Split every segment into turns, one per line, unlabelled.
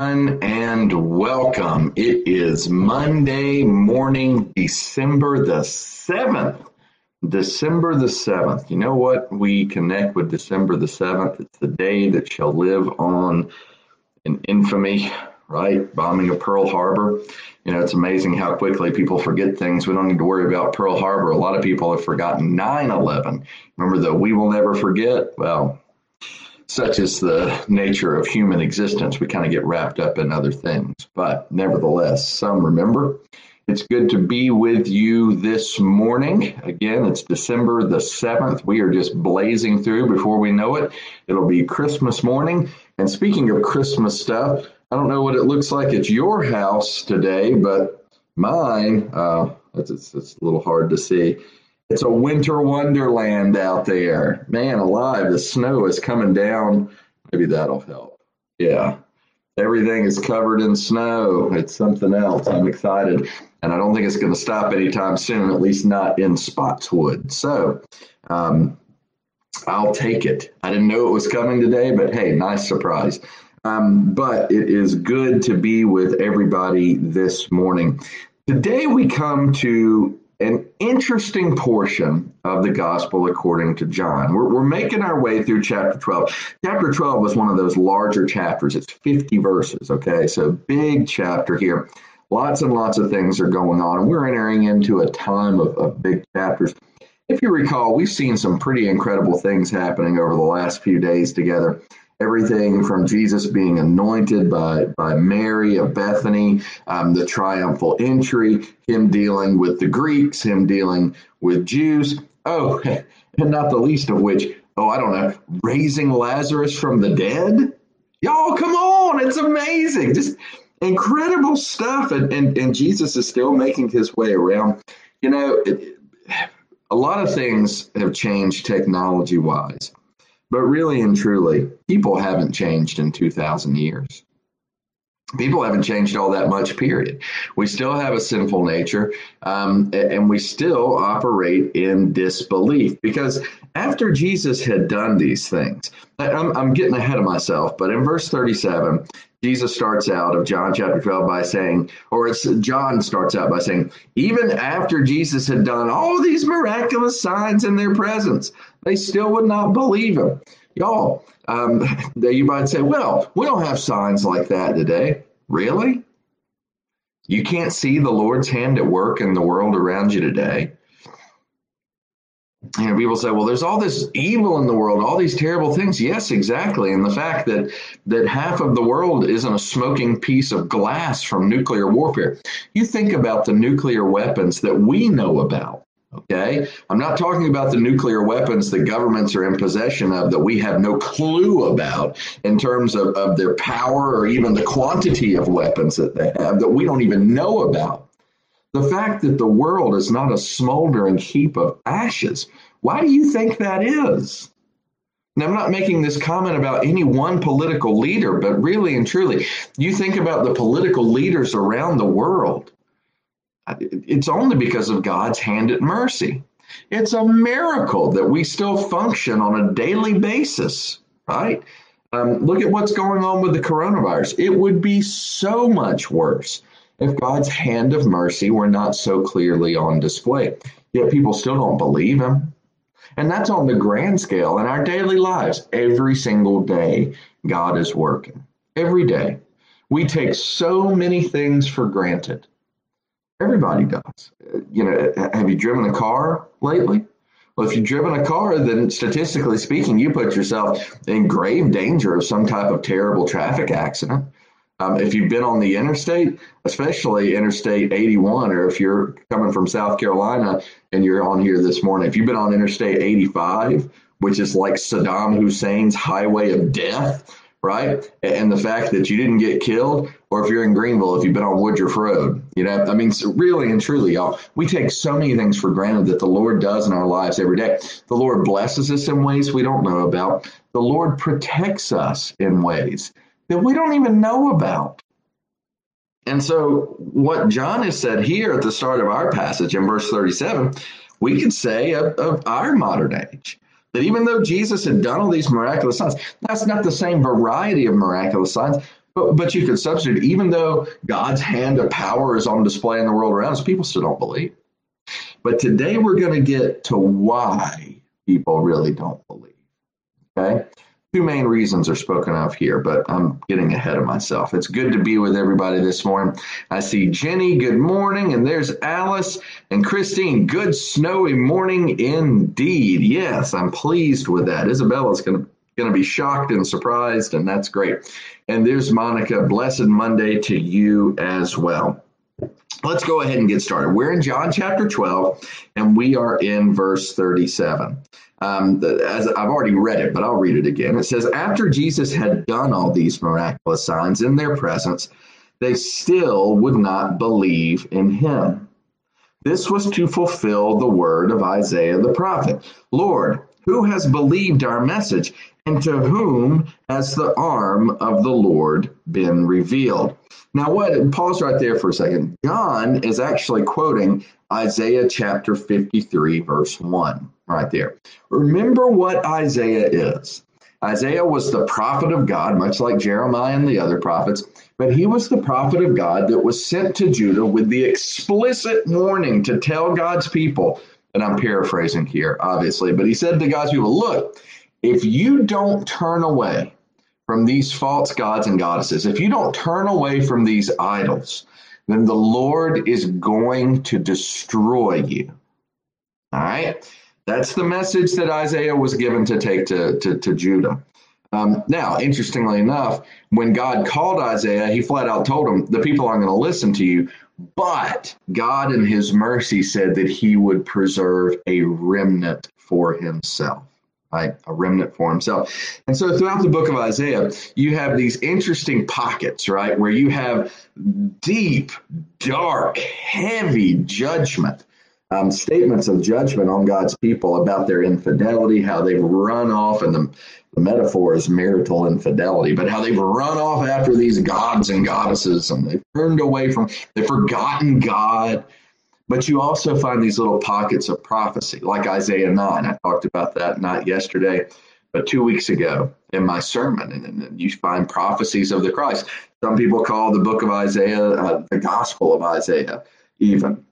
and welcome. It is Monday morning, December the 7th. December the 7th. You know what? We connect with December the 7th. It's the day that shall live on in infamy, right? Bombing of Pearl Harbor. You know, it's amazing how quickly people forget things. We don't need to worry about Pearl Harbor. A lot of people have forgotten 9 11. Remember the We Will Never Forget? Well, such is the nature of human existence. We kind of get wrapped up in other things. But nevertheless, some remember. It's good to be with you this morning. Again, it's December the 7th. We are just blazing through before we know it. It'll be Christmas morning. And speaking of Christmas stuff, I don't know what it looks like at your house today, but mine, uh, it's, it's, it's a little hard to see it's a winter wonderland out there. Man alive, the snow is coming down. Maybe that'll help. Yeah. Everything is covered in snow. It's something else. I'm excited. And I don't think it's going to stop anytime soon, at least not in Spotswood. So um, I'll take it. I didn't know it was coming today, but hey, nice surprise. Um, but it is good to be with everybody this morning. Today we come to an interesting portion of the gospel according to John. We're, we're making our way through chapter 12. Chapter 12 was one of those larger chapters. It's 50 verses, okay? So big chapter here. Lots and lots of things are going on, and we're entering into a time of, of big chapters. If you recall, we've seen some pretty incredible things happening over the last few days together everything from Jesus being anointed by, by Mary of Bethany, um, the triumphal entry, him dealing with the Greeks, him dealing with Jews. Oh, and not the least of which, oh, I don't know, raising Lazarus from the dead. Y'all, come on, it's amazing. Just incredible stuff. And, and, and Jesus is still making his way around. You know, it, a lot of things have changed technology wise. But really and truly, people haven't changed in 2,000 years. People haven't changed all that much, period. We still have a sinful nature, um, and we still operate in disbelief because after Jesus had done these things, I'm, I'm getting ahead of myself, but in verse 37, Jesus starts out of John chapter 12 by saying, or it's John starts out by saying, even after Jesus had done all these miraculous signs in their presence, they still would not believe him. Y'all, um, you might say, well, we don't have signs like that today. Really? You can't see the Lord's hand at work in the world around you today you know, people say, well, there's all this evil in the world, all these terrible things. Yes, exactly. And the fact that that half of the world isn't a smoking piece of glass from nuclear warfare. You think about the nuclear weapons that we know about. Okay. I'm not talking about the nuclear weapons that governments are in possession of that we have no clue about in terms of, of their power or even the quantity of weapons that they have that we don't even know about. The fact that the world is not a smoldering heap of ashes, why do you think that is? Now, I'm not making this comment about any one political leader, but really and truly, you think about the political leaders around the world. It's only because of God's hand at mercy. It's a miracle that we still function on a daily basis, right? Um, look at what's going on with the coronavirus. It would be so much worse if God's hand of mercy were not so clearly on display. Yet people still don't believe him. And that's on the grand scale in our daily lives. Every single day, God is working. Every day. We take so many things for granted. Everybody does. You know, have you driven a car lately? Well, if you've driven a car, then statistically speaking, you put yourself in grave danger of some type of terrible traffic accident. Um, if you've been on the interstate, especially Interstate 81, or if you're coming from South Carolina and you're on here this morning, if you've been on Interstate 85, which is like Saddam Hussein's highway of death, right? And the fact that you didn't get killed, or if you're in Greenville, if you've been on Woodruff Road, you know, I mean, really and truly, y'all, we take so many things for granted that the Lord does in our lives every day. The Lord blesses us in ways we don't know about. The Lord protects us in ways that we don't even know about. And so, what John has said here at the start of our passage in verse 37, we could say of, of our modern age that even though Jesus had done all these miraculous signs, that's not the same variety of miraculous signs, But, but you could substitute, even though God's hand of power is on display in the world around us, people still don't believe. But today we're going to get to why people really don't believe. Okay? Two main reasons are spoken of here, but I'm getting ahead of myself. It's good to be with everybody this morning. I see Jenny, good morning, and there's Alice and Christine. Good snowy morning indeed. Yes, I'm pleased with that. Isabella's going to going to be shocked and surprised, and that's great. And there's Monica. Blessed Monday to you as well. Let's go ahead and get started. We're in John chapter 12, and we are in verse 37. Um, as I've already read it, but I'll read it again. It says, After Jesus had done all these miraculous signs in their presence, they still would not believe in him. This was to fulfill the word of Isaiah the prophet Lord, who has believed our message, and to whom has the arm of the Lord been revealed? Now, what? Pause right there for a second. John is actually quoting Isaiah chapter 53, verse 1 right there. Remember what Isaiah is. Isaiah was the prophet of God, much like Jeremiah and the other prophets, but he was the prophet of God that was sent to Judah with the explicit warning to tell God's people, and I'm paraphrasing here, obviously, but he said to God's people, Look, if you don't turn away from these false gods and goddesses, if you don't turn away from these idols, then the Lord is going to destroy you. All right? That's the message that Isaiah was given to take to, to, to Judah. Um, now, interestingly enough, when God called Isaiah, he flat out told him, The people aren't going to listen to you. But God, in his mercy, said that he would preserve a remnant for himself. Right? A remnant for himself. And so throughout the book of Isaiah, you have these interesting pockets, right, where you have deep, dark, heavy judgment um, statements of judgment on God's people about their infidelity, how they've run off, and the, the metaphor is marital infidelity, but how they've run off after these gods and goddesses and they've turned away from, they've forgotten God. But you also find these little pockets of prophecy, like Isaiah 9. I talked about that not yesterday, but two weeks ago in my sermon. And, and you find prophecies of the Christ. Some people call the book of Isaiah uh, the gospel of Isaiah, even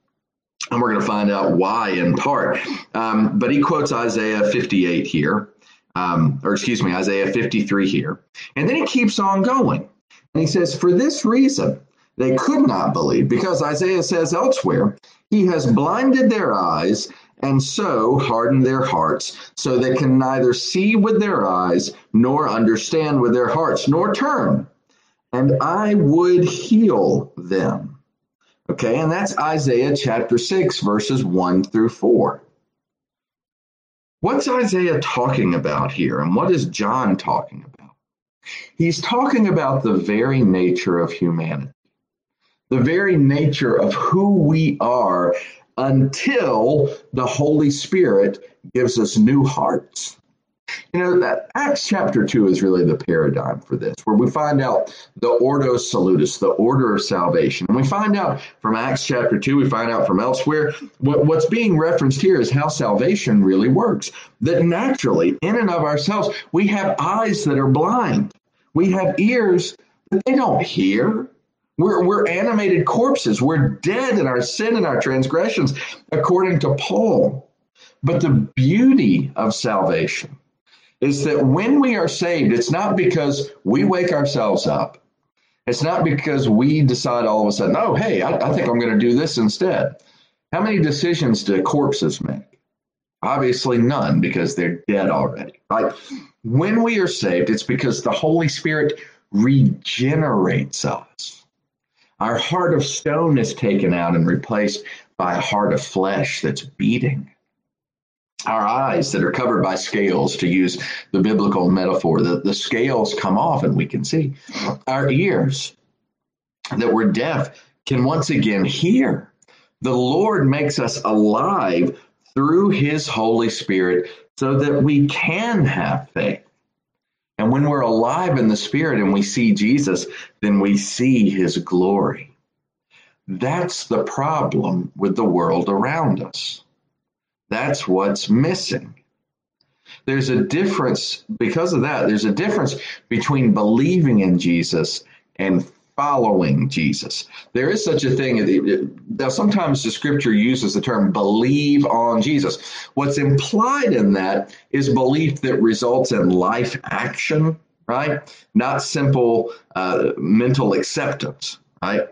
and we're going to find out why in part. Um, but he quotes Isaiah 58 here, um, or excuse me, Isaiah 53 here. And then he keeps on going. And he says, For this reason, they could not believe, because Isaiah says elsewhere, He has blinded their eyes and so hardened their hearts, so they can neither see with their eyes, nor understand with their hearts, nor turn. And I would heal them. Okay, and that's Isaiah chapter 6, verses 1 through 4. What's Isaiah talking about here, and what is John talking about? He's talking about the very nature of humanity, the very nature of who we are until the Holy Spirit gives us new hearts. You know, that Acts chapter 2 is really the paradigm for this, where we find out the Ordo Salutis, the order of salvation. And we find out from Acts chapter 2, we find out from elsewhere, what, what's being referenced here is how salvation really works. That naturally, in and of ourselves, we have eyes that are blind, we have ears that they don't hear. We're, we're animated corpses. We're dead in our sin and our transgressions, according to Paul. But the beauty of salvation is that when we are saved, it's not because we wake ourselves up. It's not because we decide all of a sudden, oh, hey, I, I think I'm going to do this instead. How many decisions do corpses make? Obviously, none because they're dead already, right? When we are saved, it's because the Holy Spirit regenerates us. Our heart of stone is taken out and replaced by a heart of flesh that's beating our eyes that are covered by scales, to use the biblical metaphor, the, the scales come off and we can see. Our ears that were deaf can once again hear. The Lord makes us alive through his Holy Spirit so that we can have faith. And when we're alive in the Spirit and we see Jesus, then we see his glory. That's the problem with the world around us. That's what's missing. There's a difference, because of that, there's a difference between believing in Jesus and following Jesus. There is such a thing. Now, sometimes the scripture uses the term believe on Jesus. What's implied in that is belief that results in life action, right? Not simple uh, mental acceptance, right?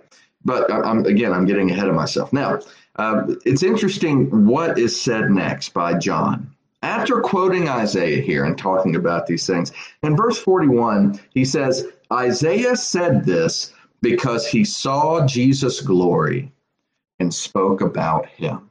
But I'm, again, I'm getting ahead of myself. Now, uh, it's interesting what is said next by John. After quoting Isaiah here and talking about these things, in verse 41, he says, Isaiah said this because he saw Jesus' glory and spoke about him.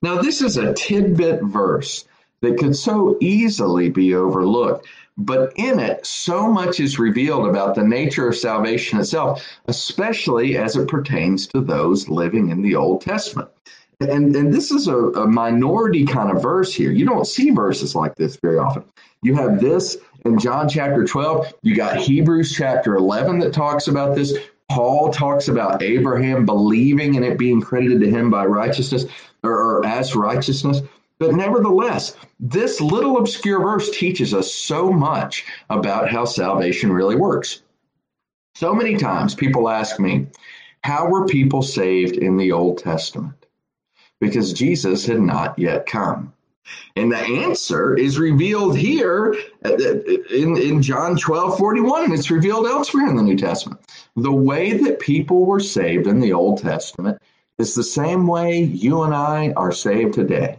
Now, this is a tidbit verse that could so easily be overlooked, but in it, so much is revealed about the nature of salvation itself, especially as it pertains to those living in the Old Testament. And, and this is a, a minority kind of verse here. You don't see verses like this very often. You have this in John chapter 12. You got Hebrews chapter 11 that talks about this. Paul talks about Abraham believing and it being credited to him by righteousness or, or as righteousness. But nevertheless, this little obscure verse teaches us so much about how salvation really works. So many times people ask me, how were people saved in the Old Testament? Because Jesus had not yet come. And the answer is revealed here uh, in, in John 12 41, and it's revealed elsewhere in the New Testament. The way that people were saved in the Old Testament is the same way you and I are saved today.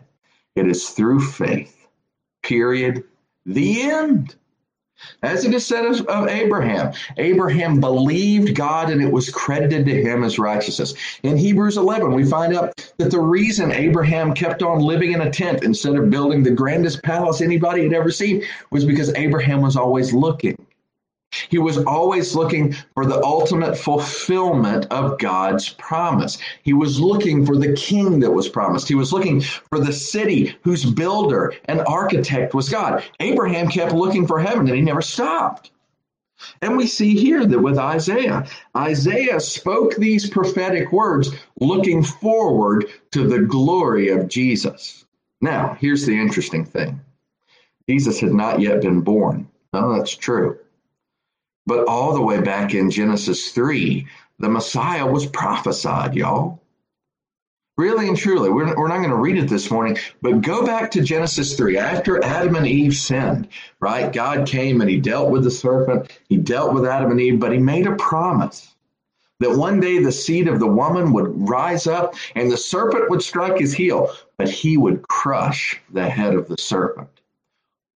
It is through faith. Period. The end. As it is said of, of, Abraham, Abraham believed God and it was credited to him as righteousness. In Hebrews 11, we find out that the reason Abraham kept on living in a tent instead of building the grandest palace anybody had ever seen was because Abraham was always looking. He was always looking for the ultimate fulfillment of God's promise. He was looking for the king that was promised. He was looking for the city whose builder and architect was God. Abraham kept looking for heaven and he never stopped. And we see here that with Isaiah, Isaiah spoke these prophetic words looking forward to the glory of Jesus. Now, here's the interesting thing Jesus had not yet been born. No, that's true. But all the way back in Genesis 3, the Messiah was prophesied, y'all. Really and truly, we're, we're not going to read it this morning, but go back to Genesis 3. After Adam and Eve sinned, right? God came and he dealt with the serpent, he dealt with Adam and Eve, but he made a promise that one day the seed of the woman would rise up and the serpent would strike his heel, but he would crush the head of the serpent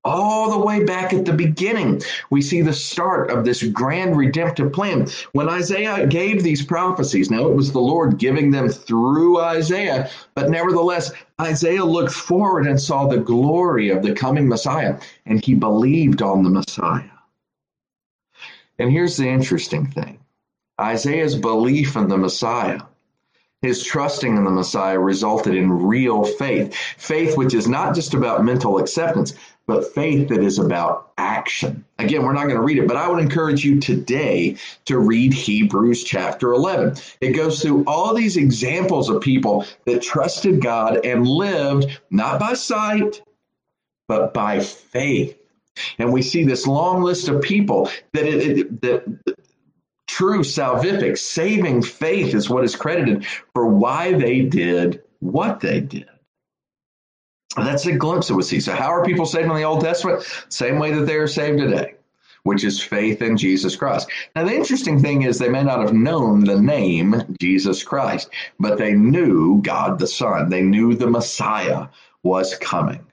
all the way back at the beginning, we see the start of this grand redemptive plan. When Isaiah gave these prophecies, now it was the Lord giving them through Isaiah, but nevertheless, Isaiah looked forward and saw the glory of the coming Messiah, and he believed on the Messiah. And here's the interesting thing Isaiah's belief in the Messiah his trusting in the Messiah resulted in real faith. Faith, which is not just about mental acceptance, but faith that is about action. Again, we're not going to read it, but I would encourage you today to read Hebrews chapter 11. It goes through all these examples of people that trusted God and lived not by sight, but by faith. And we see this long list of people that it, it, that true salvific saving faith is what is credited for why they did what they did. That's a glimpse that we see. So, how are people saved in the Old Testament? Same way that they are saved today, which is faith in Jesus Christ. Now, the interesting thing is they may not have known the name Jesus Christ, but they knew God the Son. They knew the Messiah was coming,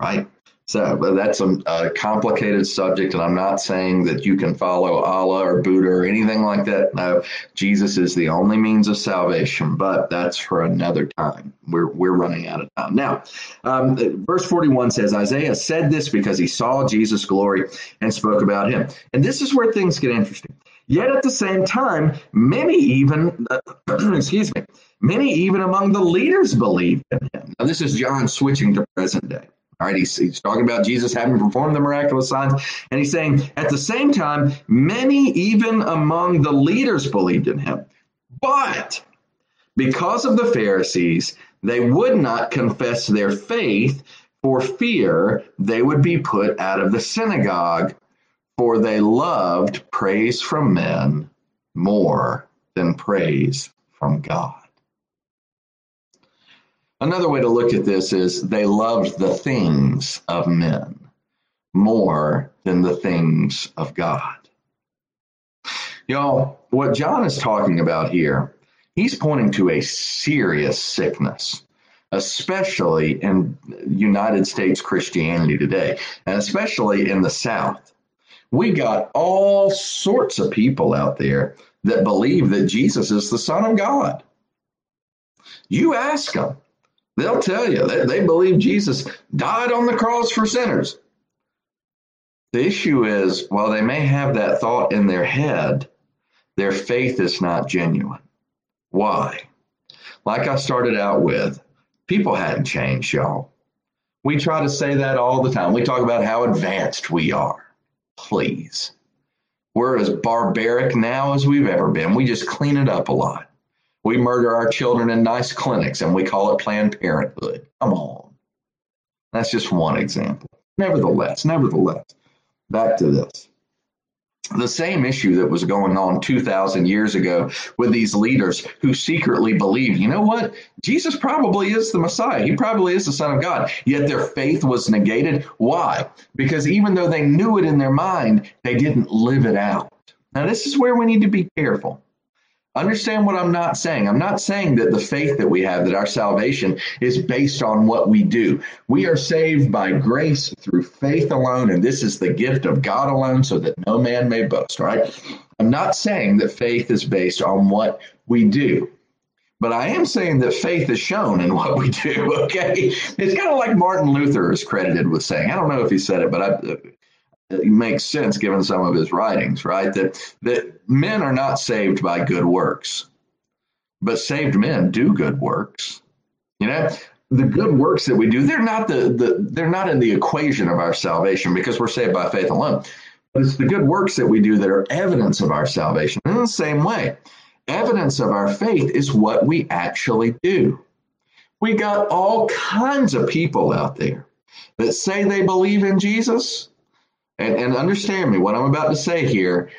right? So that's a, a, complicated subject, and I'm not saying that you can follow Allah or Buddha or anything like that. No, Jesus is the only means of salvation, but that's for another time. We're we're running out of time now. Um, verse 41 says Isaiah said this because he saw Jesus' glory and spoke about him, and this is where things get interesting. Yet at the same time, many even uh, excuse me, many even among the leaders believed in him. Now this is John switching to present day. All right, he's, he's talking about Jesus having performed the miraculous signs. And he's saying, at the same time, many even among the leaders believed in him. But because of the Pharisees, they would not confess their faith for fear they would be put out of the synagogue for they loved praise from men more than praise from God. Another way to look at this is they loved the things of men more than the things of God. Y'all, what John is talking about here, he's pointing to a serious sickness, especially in United States Christianity today, and especially in the South. We got all sorts of people out there that believe that Jesus is the Son of God. You ask them, they'll tell you that they believe Jesus died on the cross for sinners. The issue is, while they may have that thought in their head, their faith is not genuine. Why? Like I started out with, people hadn't changed, y'all. We try to say that all the time. We talk about how advanced we are. Please. We're as barbaric now as we've ever been. We just clean it up a lot. We murder our children in nice clinics and we call it Planned Parenthood. Come on. That's just one example. Nevertheless, nevertheless, back to this. The same issue that was going on 2,000 years ago with these leaders who secretly believed, you know what? Jesus probably is the Messiah. He probably is the Son of God. Yet their faith was negated. Why? Because even though they knew it in their mind, they didn't live it out. Now, this is where we need to be careful. Understand what I'm not saying. I'm not saying that the faith that we have, that our salvation is based on what we do. We are saved by grace through faith alone, and this is the gift of God alone, so that no man may boast, right? I'm not saying that faith is based on what we do. But I am saying that faith is shown in what we do, okay? It's kind of like Martin Luther is credited with saying. I don't know if he said it, but I, makes sense given some of his writings, right? That that men are not saved by good works, but saved men do good works. You know, the good works that we do, they're not the, the they're not in the equation of our salvation because we're saved by faith alone. But it's the good works that we do that are evidence of our salvation. In the same way, evidence of our faith is what we actually do. We got all kinds of people out there that say they believe in Jesus, and, and understand me, what I'm about to say here,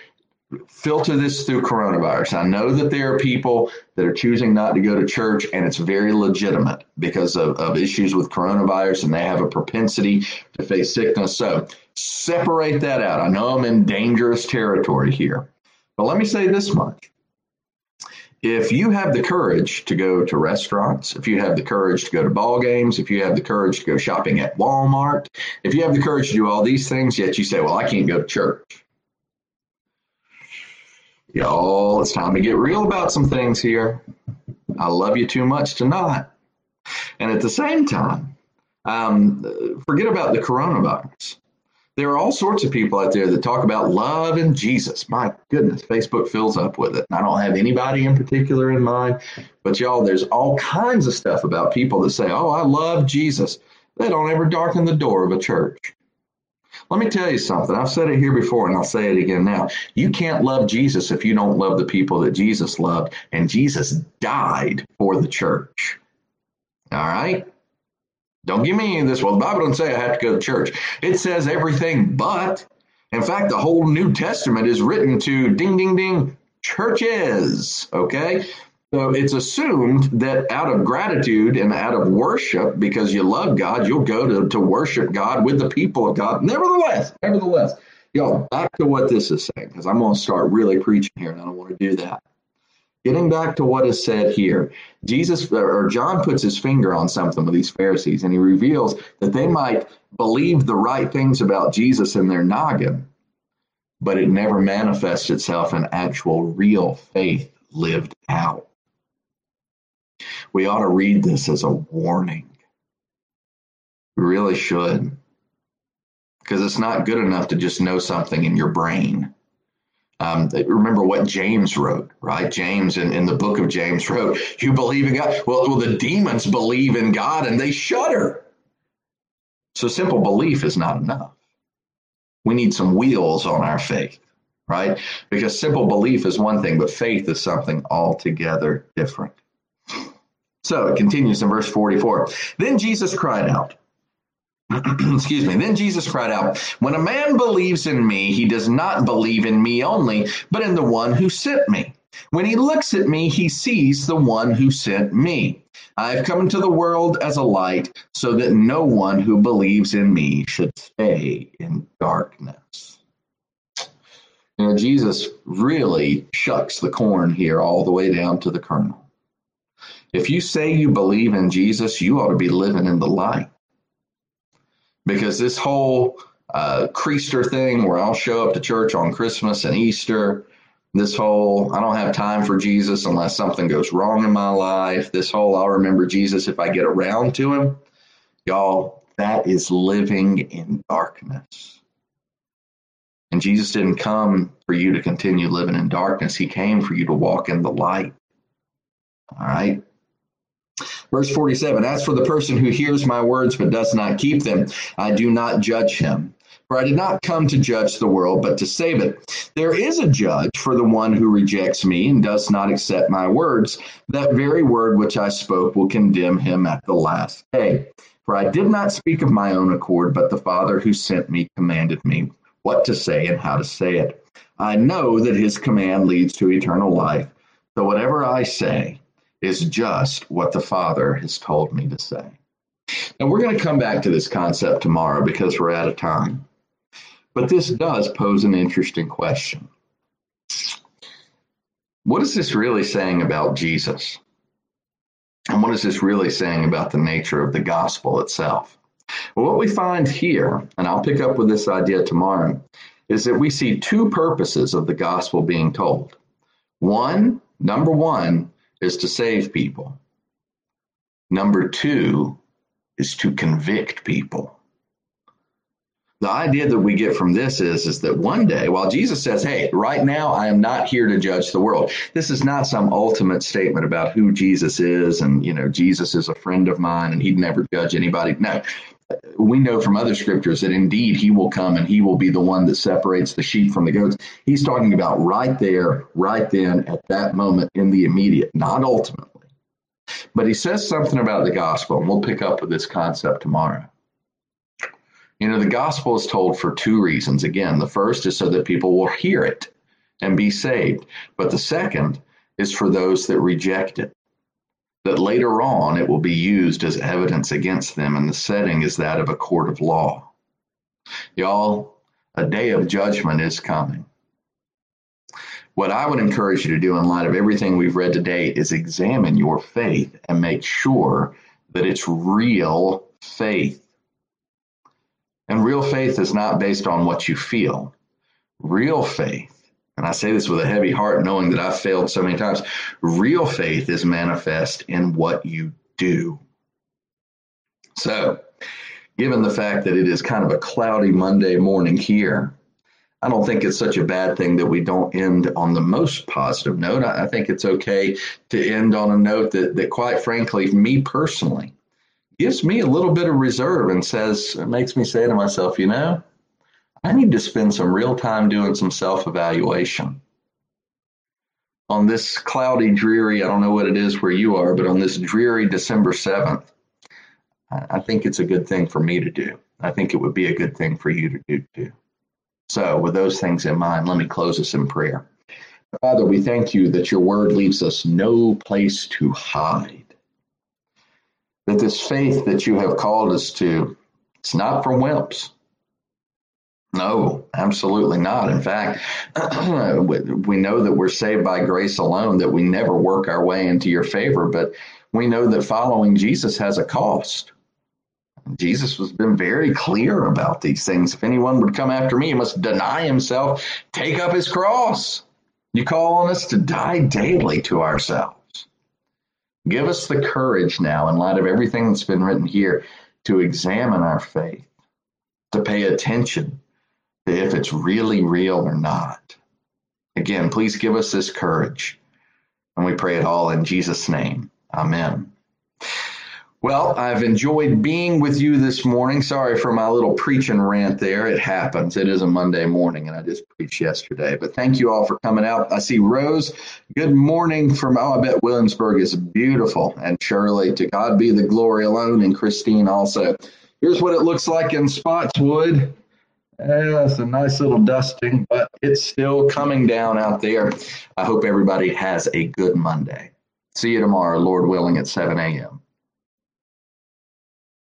filter this through coronavirus. I know that there are people that are choosing not to go to church, and it's very legitimate because of, of issues with coronavirus, and they have a propensity to face sickness. So separate that out. I know I'm in dangerous territory here, but let me say this much if you have the courage to go to restaurants, if you have the courage to go to ball games, if you have the courage to go shopping at Walmart, if you have the courage to do all these things, yet you say, well, I can't go to church. Y'all, it's time to get real about some things here. I love you too much to not. And at the same time, um, forget about the coronavirus there are all sorts of people out there that talk about love and Jesus. My goodness, Facebook fills up with it. I don't have anybody in particular in mind, but y'all, there's all kinds of stuff about people that say, Oh, I love Jesus. They don't ever darken the door of a church. Let me tell you something. I've said it here before and I'll say it again now. You can't love Jesus if you don't love the people that Jesus loved, and Jesus died for the church. All right? Don't give me any of this. Well, the Bible doesn't say I have to go to church. It says everything but. In fact, the whole New Testament is written to ding, ding, ding churches. Okay. So it's assumed that out of gratitude and out of worship, because you love God, you'll go to, to worship God with the people of God. Nevertheless, nevertheless, y'all, back to what this is saying, because I'm going to start really preaching here, and I don't want to do that. Getting back to what is said here, Jesus or John puts his finger on something with these Pharisees and he reveals that they might believe the right things about Jesus in their noggin, but it never manifests itself in actual real faith lived out. We ought to read this as a warning. We really should. Because it's not good enough to just know something in your brain. Um, remember what James wrote, right? James in, in the book of James wrote, You believe in God. Well, well, the demons believe in God and they shudder. So simple belief is not enough. We need some wheels on our faith, right? Because simple belief is one thing, but faith is something altogether different. So it continues in verse 44. Then Jesus cried out, Excuse me. Then Jesus cried out, When a man believes in me, he does not believe in me only, but in the one who sent me. When he looks at me, he sees the one who sent me. I have come into the world as a light, so that no one who believes in me should stay in darkness. You know, Jesus really shucks the corn here all the way down to the kernel. If you say you believe in Jesus, you ought to be living in the light. Because this whole uh, Creaster thing where I'll show up to church on Christmas and Easter, this whole I don't have time for Jesus unless something goes wrong in my life, this whole I'll remember Jesus if I get around to him, y'all, that is living in darkness. And Jesus didn't come for you to continue living in darkness. He came for you to walk in the light. All right. Verse 47 As for the person who hears my words but does not keep them, I do not judge him. For I did not come to judge the world, but to save it. There is a judge for the one who rejects me and does not accept my words. That very word which I spoke will condemn him at the last day. For I did not speak of my own accord, but the Father who sent me commanded me what to say and how to say it. I know that his command leads to eternal life. So whatever I say is just what the Father has told me to say. Now we're going to come back to this concept tomorrow because we're out of time. But this does pose an interesting question. What is this really saying about Jesus? And what is this really saying about the nature of the gospel itself? Well, what we find here, and I'll pick up with this idea tomorrow, is that we see two purposes of the gospel being told. One, number one, is to save people. Number two is to convict people. The idea that we get from this is, is that one day, while Jesus says, Hey, right now I am not here to judge the world, this is not some ultimate statement about who Jesus is and, you know, Jesus is a friend of mine and he'd never judge anybody. No, we know from other scriptures that indeed he will come and he will be the one that separates the sheep from the goats. He's talking about right there, right then, at that moment in the immediate, not ultimately. But he says something about the gospel, and we'll pick up with this concept tomorrow. You know, the gospel is told for two reasons. Again, the first is so that people will hear it and be saved, but the second is for those that reject it that later on it will be used as evidence against them, and the setting is that of a court of law. Y'all, a day of judgment is coming. What I would encourage you to do in light of everything we've read today is examine your faith and make sure that it's real faith. And real faith is not based on what you feel. Real faith and I say this with a heavy heart, knowing that I've failed so many times. Real faith is manifest in what you do. So, given the fact that it is kind of a cloudy Monday morning here, I don't think it's such a bad thing that we don't end on the most positive note. I, think it's okay to end on a note that, that, quite frankly, me personally, gives me a little bit of reserve and says, makes me say to myself, you know, I need to spend some real time doing some self evaluation. On this cloudy, dreary, I don't know what it is where you are, but on this dreary December 7th, I think it's a good thing for me to do. I think it would be a good thing for you to do too. So, with those things in mind, let me close us in prayer. Father, we thank you that your word leaves us no place to hide. That this faith that you have called us to, it's not for wimps. No, absolutely not. In fact, we know that we're saved by grace alone, that we never work our way into your favor, but we know that following Jesus has a cost. Jesus has been very clear about these things. If anyone would come after me, he must deny himself, take up his cross. You call on us to die daily to ourselves. Give us the courage now, in light of everything that's been written here, to examine our faith, to pay attention if it's really real or not. Again, please give us this courage. And we pray it all in Jesus' name. Amen. Well, I've enjoyed being with you this morning. Sorry for my little preaching rant there. It happens. It is a Monday morning, and I just preached yesterday. But thank you all for coming out. I see Rose. Good morning from, oh, I bet Williamsburg is beautiful. And Shirley, to God be the glory alone, and Christine also. Here's what it looks like in Spotswood. Yeah, it's a nice little dusting, but it's still coming down out there. I hope everybody has a good Monday. See you tomorrow, Lord willing, at 7 a.m.